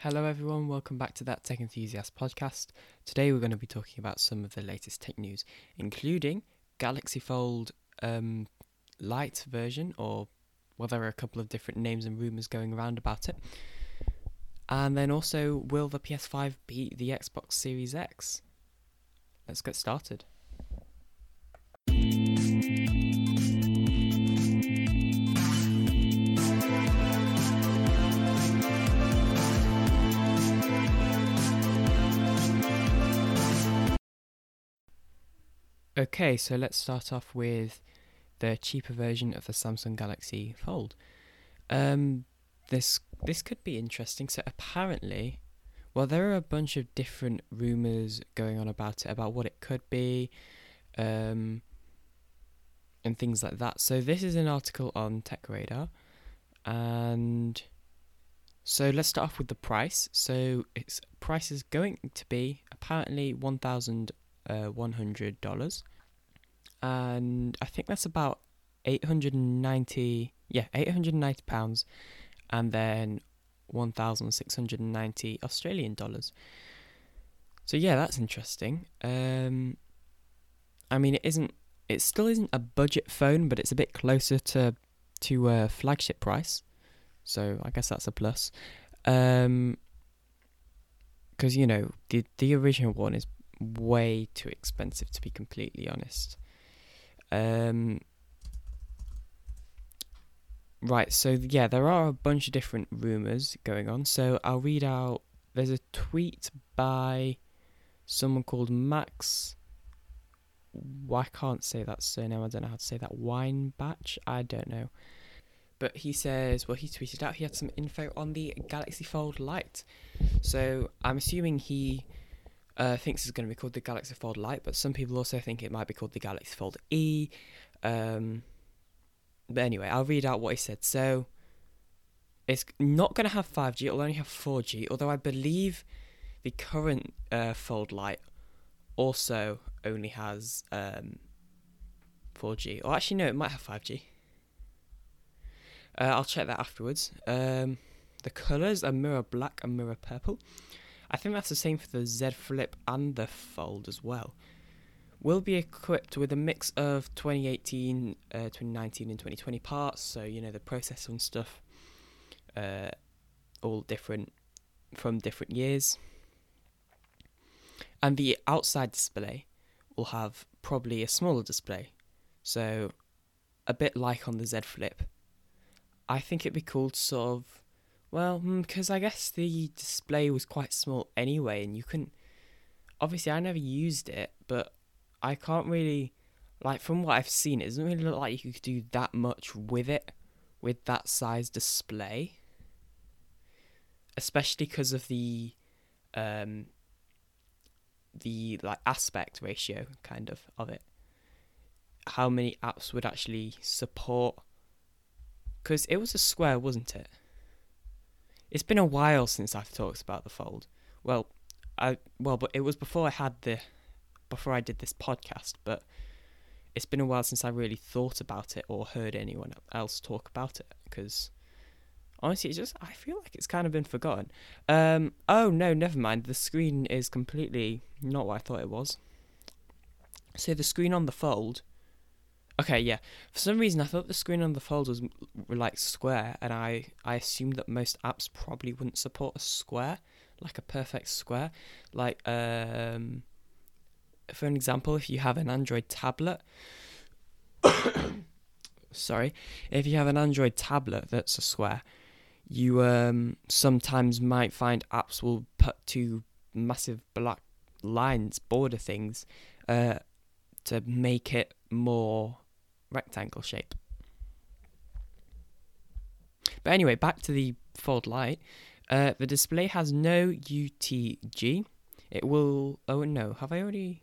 Hello, everyone. Welcome back to that Tech Enthusiast podcast. Today, we're going to be talking about some of the latest tech news, including Galaxy Fold um, Lite version, or well, there are a couple of different names and rumors going around about it. And then also, will the PS5 beat the Xbox Series X? Let's get started. Okay, so let's start off with the cheaper version of the Samsung Galaxy Fold. Um, this this could be interesting. So apparently, well, there are a bunch of different rumors going on about it, about what it could be, um, and things like that. So this is an article on TechRadar, and so let's start off with the price. So its price is going to be apparently one thousand uh, $100 and I think that's about 890 yeah 890 pounds and then 1690 Australian dollars. So yeah that's interesting. Um I mean it isn't it still isn't a budget phone but it's a bit closer to to a flagship price. So I guess that's a plus. Um because you know the the original one is way too expensive to be completely honest. Um, right, so yeah, there are a bunch of different rumors going on. So I'll read out. There's a tweet by someone called Max. I can't say that surname. I don't know how to say that. Wine batch. I don't know. But he says, well, he tweeted out he had some info on the Galaxy Fold Lite. So I'm assuming he uh, thinks it's going to be called the Galaxy Fold Lite, but some people also think it might be called the Galaxy Fold E. Um, but anyway, I'll read out what he said. So it's not going to have 5G, it'll only have 4G, although I believe the current uh, Fold Lite also only has um, 4G. Or actually, no, it might have 5G. Uh, I'll check that afterwards. Um, the colours are mirror black and mirror purple. I think that's the same for the Z Flip and the Fold as well. Will be equipped with a mix of 2018, uh, 2019, and 2020 parts, so you know the processor and stuff, uh, all different from different years. And the outside display will have probably a smaller display, so a bit like on the Z Flip. I think it'd be cool to sort of well, because hmm, I guess the display was quite small anyway, and you couldn't. Obviously, I never used it, but I can't really. Like, from what I've seen, it doesn't really look like you could do that much with it, with that size display. Especially because of the. Um, the like aspect ratio kind of of it how many apps would actually support because it was a square wasn't it it's been a while since I've talked about the fold. Well, I well, but it was before I had the before I did this podcast, but it's been a while since I really thought about it or heard anyone else talk about it because honestly, it's just I feel like it's kind of been forgotten. Um, oh no, never mind. The screen is completely not what I thought it was. So the screen on the fold Okay, yeah. For some reason, I thought the screen on the Fold was like square, and I I assumed that most apps probably wouldn't support a square, like a perfect square. Like, um, for an example, if you have an Android tablet, sorry, if you have an Android tablet that's a square, you um sometimes might find apps will put two massive black lines border things, uh, to make it more rectangle shape. But anyway, back to the Fold Lite. Uh, the display has no UTG. It will. Oh no, have I already?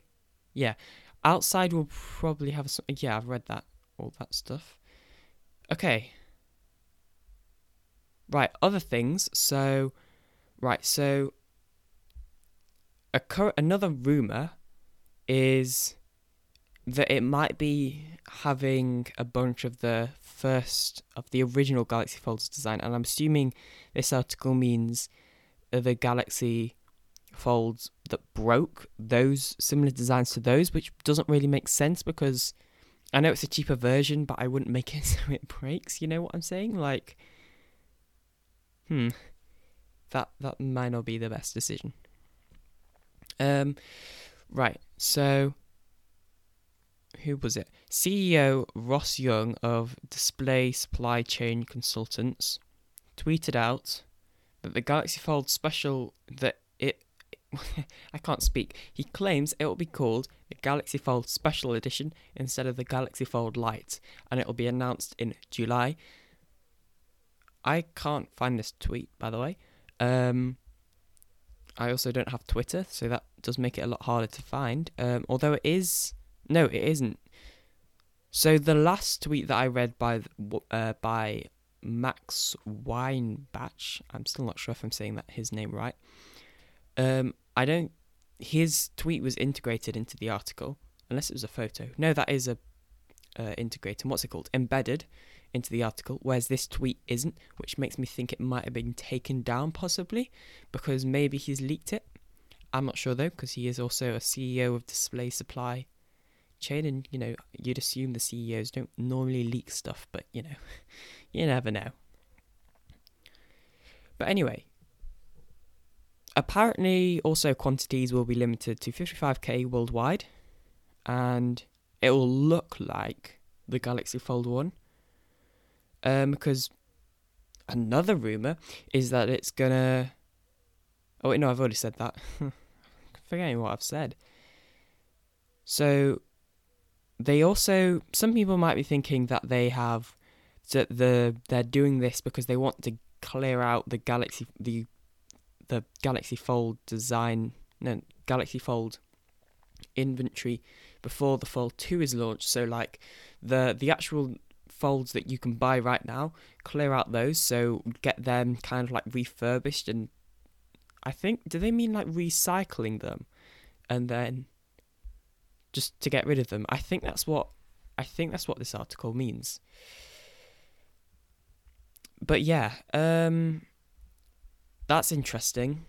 Yeah, outside will probably have some. Yeah, I've read that. All that stuff. Okay. Right, other things. So, right, so a cur- another rumor is that it might be having a bunch of the first of the original Galaxy Fold's design, and I'm assuming this article means the Galaxy Folds that broke those similar designs to those, which doesn't really make sense because I know it's a cheaper version, but I wouldn't make it so it breaks. You know what I'm saying? Like, hmm, that that might not be the best decision. Um, right. So, who was it? CEO Ross Young of Display Supply Chain Consultants tweeted out that the Galaxy Fold Special that it I can't speak. He claims it will be called the Galaxy Fold Special Edition instead of the Galaxy Fold Lite, and it will be announced in July. I can't find this tweet, by the way. Um, I also don't have Twitter, so that does make it a lot harder to find. Um, although it is, no, it isn't. So the last tweet that I read by uh, by Max Weinbach, I'm still not sure if I'm saying that his name right. Um, I don't. His tweet was integrated into the article, unless it was a photo. No, that is a uh, integrated. What's it called? Embedded into the article, whereas this tweet isn't, which makes me think it might have been taken down, possibly, because maybe he's leaked it. I'm not sure though, because he is also a CEO of Display Supply Chain, and you know, you'd assume the CEOs don't normally leak stuff, but you know, you never know. But anyway, apparently also quantities will be limited to 55k worldwide and it will look like the Galaxy Fold 1 um, because another rumor is that it's gonna oh wait no I've already said that forgetting what I've said so they also some people might be thinking that they have that the they're doing this because they want to clear out the galaxy the the Galaxy Fold design, no, Galaxy Fold inventory before the Fold 2 is launched. So like the the actual folds that you can buy right now, clear out those, so get them kind of like refurbished and I think do they mean like recycling them and then just to get rid of them? I think that's what I think that's what this article means. But yeah, um that's interesting.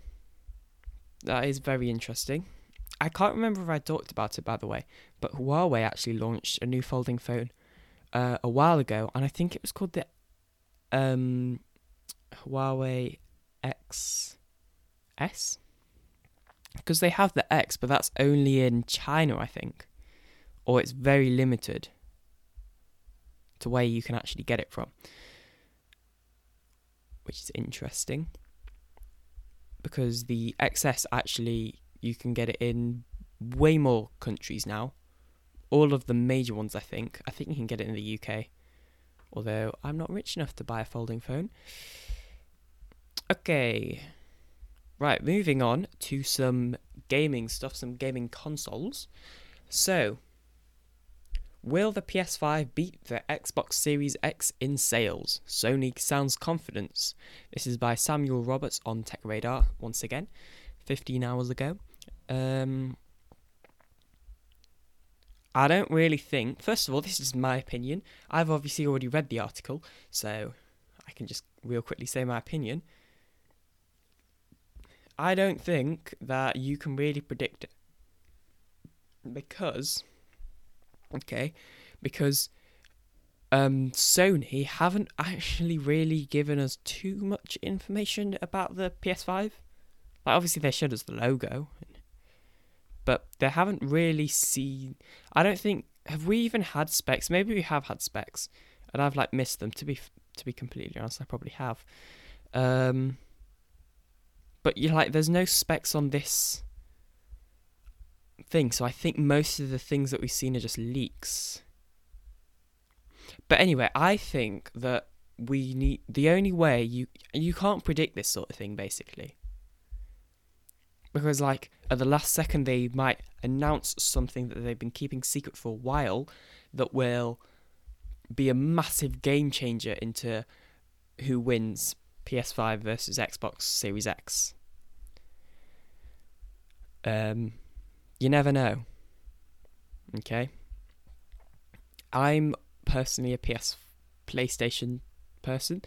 That is very interesting. I can't remember if I talked about it, by the way, but Huawei actually launched a new folding phone uh, a while ago, and I think it was called the um, Huawei XS. Because they have the X, but that's only in China, I think. Or it's very limited to where you can actually get it from. Which is interesting because the XS actually you can get it in way more countries now. All of the major ones, I think. I think you can get it in the UK. Although I'm not rich enough to buy a folding phone. Okay. Right, moving on to some gaming stuff, some gaming consoles. So, Will the PS5 beat the Xbox Series X in sales? Sony sounds confident. This is by Samuel Roberts on Tech Radar, once again, 15 hours ago. Um, I don't really think, first of all, this is my opinion. I've obviously already read the article, so I can just real quickly say my opinion. I don't think that you can really predict it. Because okay, because um, Sony haven't actually really given us too much information about the PS5. Like obviously they showed us the logo, but they haven't really seen. I don't think have we even had specs. Maybe we have had specs, and I've like missed them. To be to be completely honest, I probably have. Um, but you like, there's no specs on this thing. So I think most of the things that we've seen are just leaks. But anyway, I think that we need the only way you you can't predict this sort of thing basically. Because like at the last second they might announce something that they've been keeping secret for a while that will be a massive game changer into who wins PS5 versus Xbox Series X. Um you never know. Okay? I'm personally a PS PlayStation person.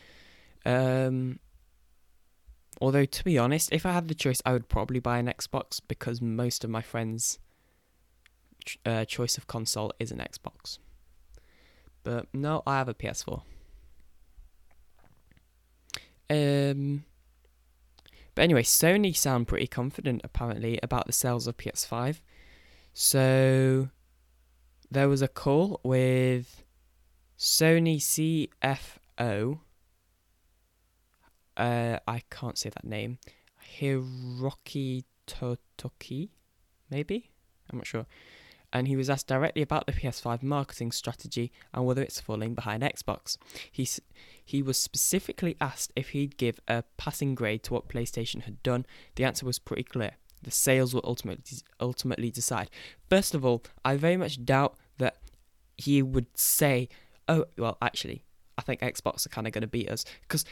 Um, Although to be honest, if I had the choice, I would probably buy an Xbox because most of my friends' uh, choice of console is an Xbox. But no, I have a PS4. Um, but anyway, Sony sound pretty confident apparently about the sales of PS5. So there was a call with Sony CFO. Uh, I can't say that name. Hiroki Totoki, maybe? I'm not sure and he was asked directly about the PS5 marketing strategy and whether it's falling behind Xbox. He, he was specifically asked if he'd give a passing grade to what PlayStation had done. The answer was pretty clear. The sales will ultimately ultimately decide. First of all, I very much doubt that he would say, "Oh, well, actually, I think Xbox are kind of going to beat us," because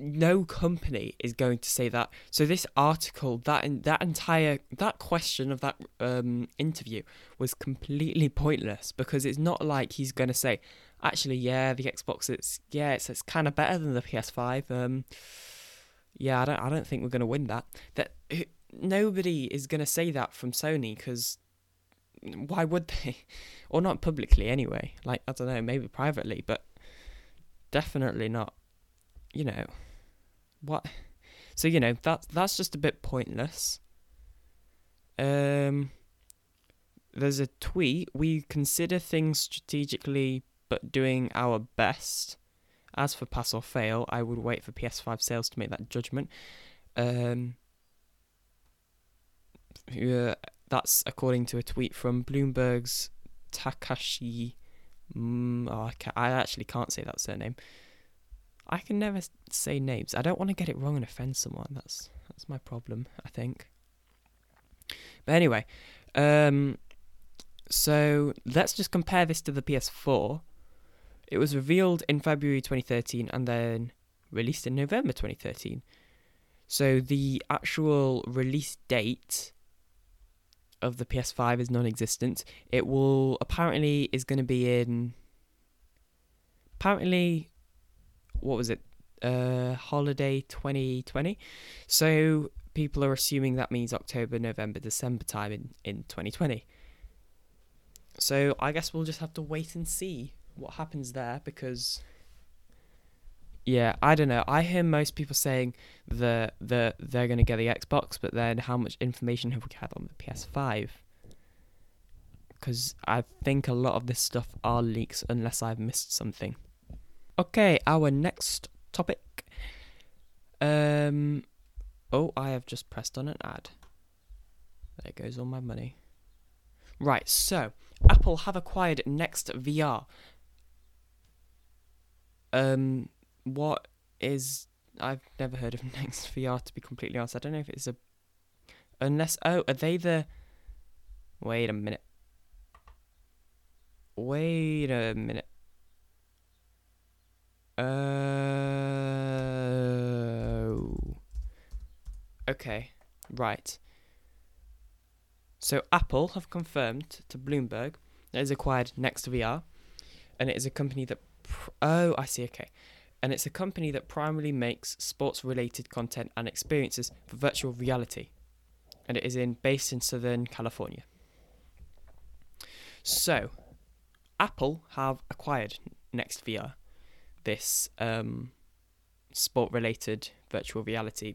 no company is going to say that. So this article, that that entire that question of that um, interview was completely pointless because it's not like he's going to say, actually, yeah, the Xbox, it's yeah, it's it's kind of better than the PS5. Um, yeah, I don't I don't think we're going to win that. That nobody is going to say that from Sony because why would they? or not publicly anyway. Like I don't know, maybe privately, but definitely not. You know what? So you know that that's just a bit pointless. Um, there's a tweet. We consider things strategically, but doing our best. As for pass or fail, I would wait for PS5 sales to make that judgment. Um, yeah, that's according to a tweet from Bloomberg's Takashi. Mm, oh, I, I actually can't say that surname. I can never say names. I don't want to get it wrong and offend someone. That's that's my problem, I think. But anyway, um, so let's just compare this to the PS4. It was revealed in February 2013 and then released in November 2013. So the actual release date of the PS5 is non-existent. It will apparently is going to be in apparently what was it? Uh, holiday 2020. So people are assuming that means October, November, December time in, in 2020. So I guess we'll just have to wait and see what happens there because yeah, I don't know. I hear most people saying that the they're going to get the Xbox, but then how much information have we had on the PS5? Because I think a lot of this stuff are leaks, unless I've missed something. Okay, our next topic. Um, oh, I have just pressed on an ad. There goes all my money. Right, so Apple have acquired Next VR. Um, what is? I've never heard of Next VR to be completely honest. I don't know if it's a. Unless oh, are they the? Wait a minute. Wait a minute. Oh. Okay, right. So Apple have confirmed to Bloomberg that it has acquired NextVR, and it is a company that. Pr- oh, I see. Okay, and it's a company that primarily makes sports-related content and experiences for virtual reality, and it is in based in Southern California. So, Apple have acquired NextVR, this um, sport related virtual reality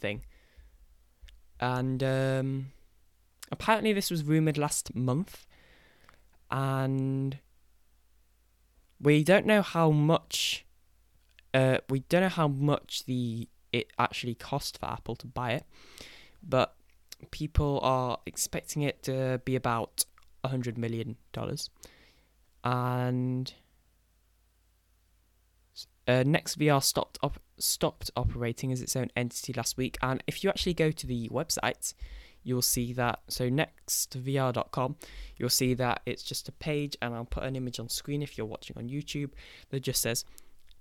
thing. And um, apparently, this was rumored last month, and we don't know how much. Uh, we don't know how much the it actually cost for Apple to buy it, but people are expecting it to be about hundred million dollars, and uh, NextVR stopped op- stopped operating as its own entity last week, and if you actually go to the website, you'll see that. So nextvr.com, you'll see that it's just a page, and I'll put an image on screen if you're watching on YouTube that just says,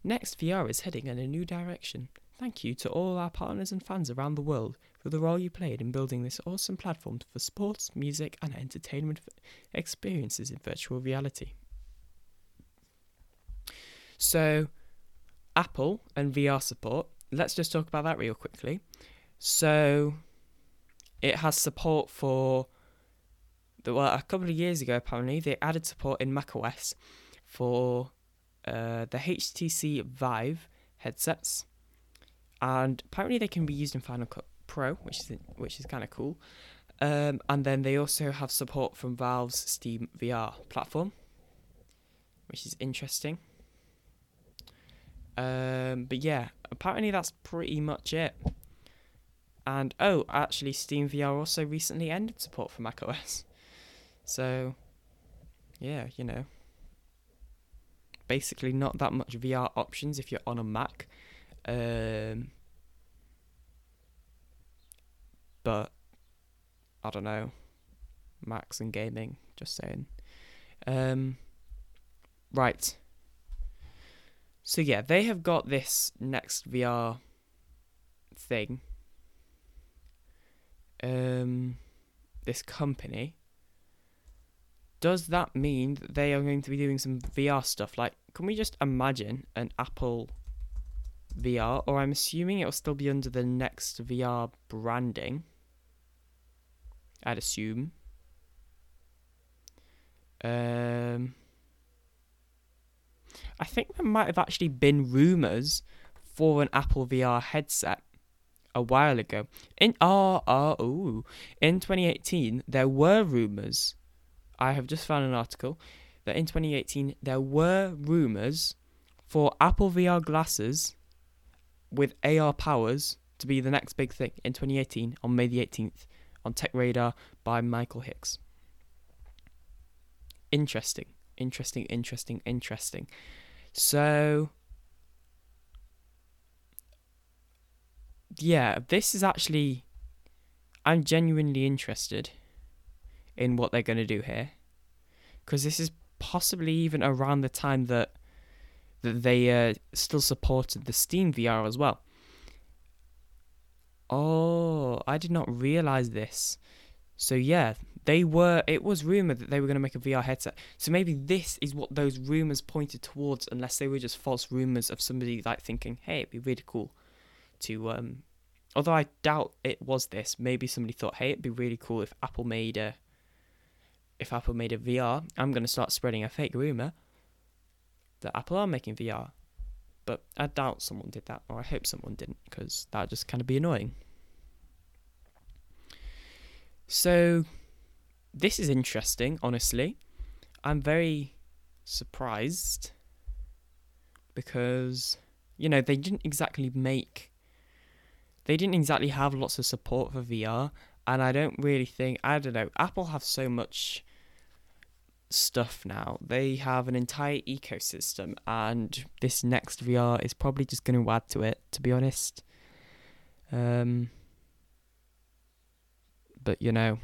"NextVR is heading in a new direction. Thank you to all our partners and fans around the world for the role you played in building this awesome platform for sports, music, and entertainment experiences in virtual reality." So Apple and VR support let's just talk about that real quickly. So, it has support for the well, a couple of years ago. Apparently, they added support in macOS for uh, the HTC Vive headsets, and apparently they can be used in Final Cut Pro, which is which is kind of cool. Um, and then they also have support from Valve's Steam VR platform, which is interesting. Um, but yeah, apparently that's pretty much it. And oh, actually, Steam VR also recently ended support for macOS. So, yeah, you know, basically not that much VR options if you're on a Mac. Um, but I don't know, Macs and gaming. Just saying. Um, right. So yeah, they have got this next VR thing. Um, this company. Does that mean that they are going to be doing some VR stuff? Like, can we just imagine an Apple VR? Or I'm assuming it'll still be under the next VR branding. I'd assume. Um. I think there might have actually been rumors for an Apple VR headset a while ago. In oh, oh, ooh. in 2018 there were rumors. I have just found an article that in 2018 there were rumors for Apple VR glasses with AR powers to be the next big thing in 2018 on May the 18th on Tech Radar by Michael Hicks. Interesting, interesting, interesting, interesting. So, yeah, this is actually. I'm genuinely interested in what they're going to do here. Because this is possibly even around the time that that they uh, still supported the Steam VR as well. Oh, I did not realize this. So yeah, they were. It was rumored that they were going to make a VR headset. So maybe this is what those rumors pointed towards, unless they were just false rumors of somebody like thinking, "Hey, it'd be really cool to." Um, although I doubt it was this. Maybe somebody thought, "Hey, it'd be really cool if Apple made a." If Apple made a VR, I'm going to start spreading a fake rumor that Apple are making VR. But I doubt someone did that, or I hope someone didn't, because that'd just kind of be annoying. So, this is interesting, honestly. I'm very surprised because, you know, they didn't exactly make. They didn't exactly have lots of support for VR, and I don't really think. I don't know. Apple have so much stuff now. They have an entire ecosystem, and this next VR is probably just going to add to it, to be honest. Um, but you know,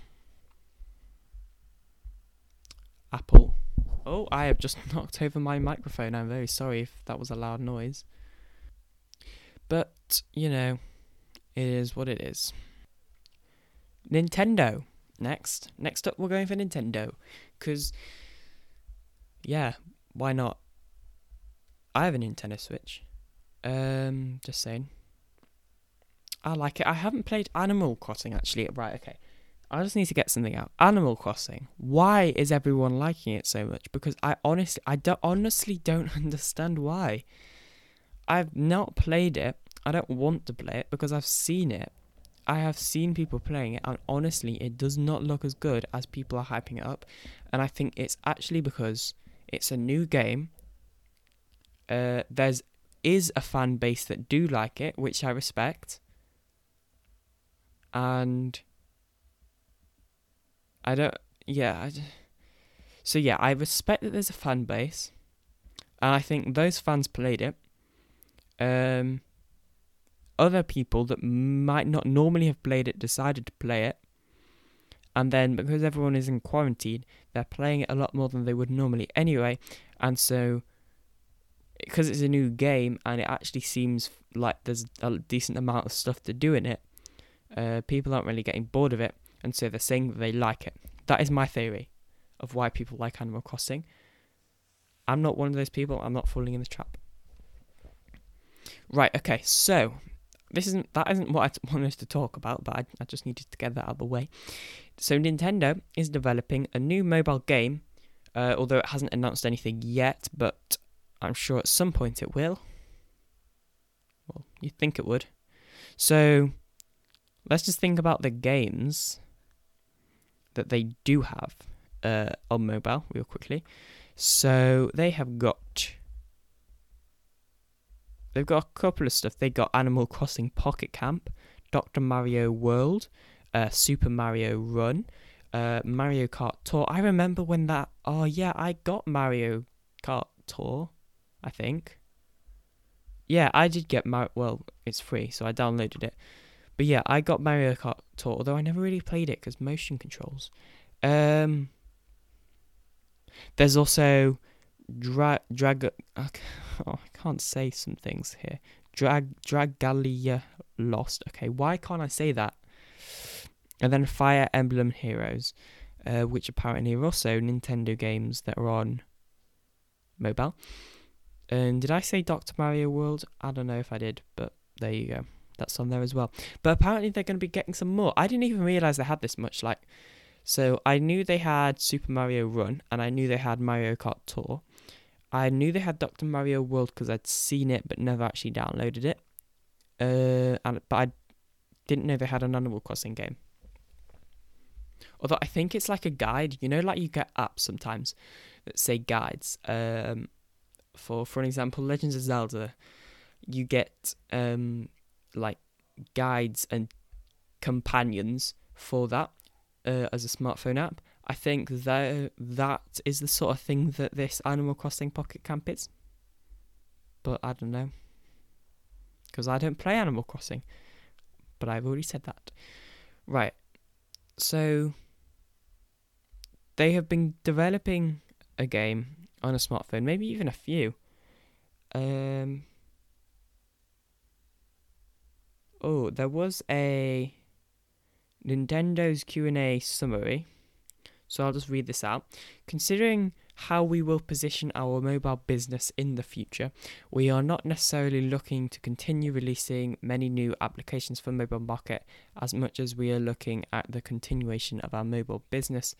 Apple. Oh, I have just knocked over my microphone. I'm very sorry if that was a loud noise. But, you know, it is what it is. Nintendo. Next. Next up, we're going for Nintendo. Because, yeah, why not? I have a Nintendo Switch. Um, just saying. I like it. I haven't played Animal Crossing actually. Right, okay. I just need to get something out. Animal Crossing. Why is everyone liking it so much? Because I honestly, I don't honestly don't understand why. I've not played it. I don't want to play it because I've seen it. I have seen people playing it, and honestly, it does not look as good as people are hyping it up. And I think it's actually because it's a new game. Uh, there's is a fan base that do like it, which I respect. And I don't. Yeah. I, so yeah, I respect that there's a fan base, and I think those fans played it. Um, other people that might not normally have played it decided to play it, and then because everyone is in quarantine, they're playing it a lot more than they would normally anyway, and so because it's a new game and it actually seems like there's a decent amount of stuff to do in it, uh, people aren't really getting bored of it and so they're saying that they like it. That is my theory of why people like Animal Crossing. I'm not one of those people, I'm not falling in the trap. Right, okay, so this isn't that isn't what I wanted to talk about, but I, I just needed to get that out of the way. So Nintendo is developing a new mobile game, uh, although it hasn't announced anything yet, but I'm sure at some point it will. Well, you'd think it would. So let's just think about the games that they do have uh, on mobile real quickly. So they have got they've got a couple of stuff. They got Animal Crossing Pocket Camp, Doctor Mario World, uh, Super Mario Run, uh, Mario Kart Tour. I remember when that. Oh yeah, I got Mario Kart Tour. I think. Yeah, I did get Mario. Well, it's free, so I downloaded it. But yeah, I got Mario Kart Tour, although I never really played it because motion controls. Um, there's also drag drag. Oh, I can't say some things here. Drag Dragalia Lost. Okay, why can't I say that? And then Fire Emblem Heroes, uh, which apparently are also Nintendo games that are on mobile. And did I say Dr. Mario World? I don't know if I did, but there you go. That's on there as well. But apparently they're going to be getting some more. I didn't even realize they had this much. Like, so I knew they had Super Mario Run, and I knew they had Mario Kart Tour. I knew they had Dr. Mario World because I'd seen it but never actually downloaded it. Uh, and but I didn't know they had an Animal Crossing game. Although I think it's like a guide, you know, like you get apps sometimes that say guides. Um, for for an example, Legends of Zelda, you get um like guides and companions for that uh, as a smartphone app. I think that that is the sort of thing that this Animal Crossing Pocket Camp is. But I don't know. Because I don't play Animal Crossing. But I've already said that. Right. So they have been developing a game on a smartphone, maybe even a few. Um Oh, there was a Nintendo's Q&A summary. So I'll just read this out. Considering how we will position our mobile business in the future, we are not necessarily looking to continue releasing many new applications for mobile market as much as we are looking at the continuation of our mobile business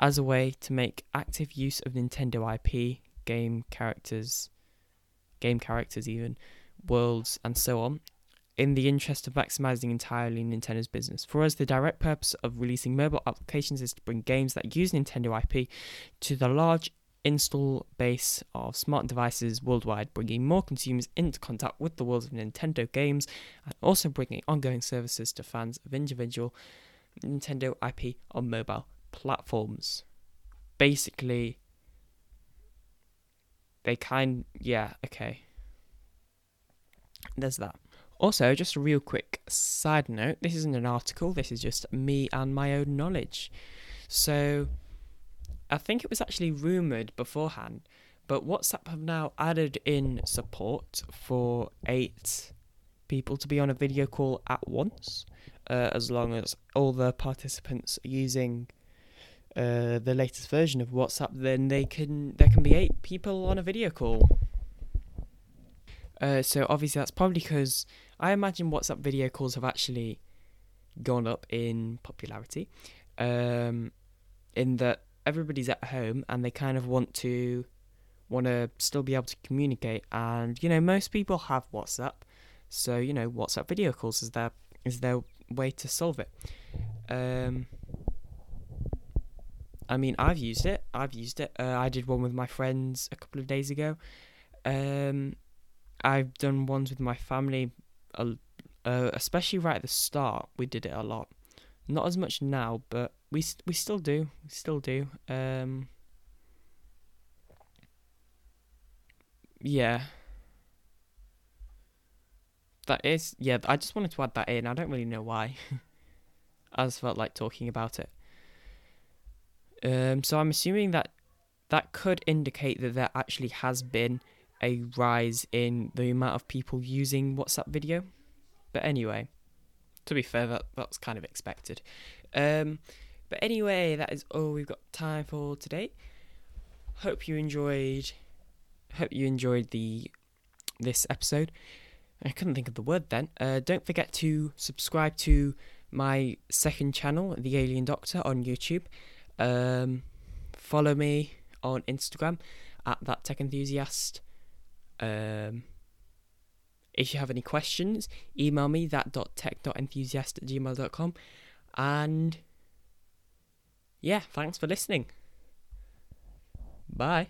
as a way to make active use of Nintendo IP, game characters, game characters even, worlds and so on in the interest of maximizing entirely Nintendo's business. For us, the direct purpose of releasing mobile applications is to bring games that use Nintendo IP to the large install base of smart devices worldwide, bringing more consumers into contact with the world of Nintendo games and also bringing ongoing services to fans of individual Nintendo IP on mobile platforms. Basically, they kind yeah, okay. There's that. Also, just a real quick side note this isn't an article, this is just me and my own knowledge. So, I think it was actually rumoured beforehand, but WhatsApp have now added in support for eight people to be on a video call at once, uh, as long as all the participants are using uh, the latest version of WhatsApp, then they can there can be eight people on a video call. Uh, so obviously that's probably because I imagine WhatsApp video calls have actually gone up in popularity. Um, in that everybody's at home and they kind of want to want to still be able to communicate. And you know most people have WhatsApp. So you know WhatsApp video calls is their is their way to solve it. Um I mean I've used it. I've used it. Uh, I did one with my friends a couple of days ago. Um I've done ones with my family, uh, especially right at the start. We did it a lot. Not as much now, but we we still do. We still do. Um, yeah. That is yeah. I just wanted to add that in. I don't really know why. I just felt like talking about it. Um, so I'm assuming that that could indicate that there actually has been a rise in the amount of people using WhatsApp video. But anyway, to be fair, that that's kind of expected. Um, but anyway, that is all we've got time for today. Hope you enjoyed. Hope you enjoyed the this episode. I couldn't think of the word then. Uh, don't forget to subscribe to my second channel, The Alien Doctor, on YouTube. Um, follow me on Instagram at that tech enthusiast. Um, if you have any questions, email me that.tech.enthusiast at gmail.com. And yeah, thanks for listening. Bye.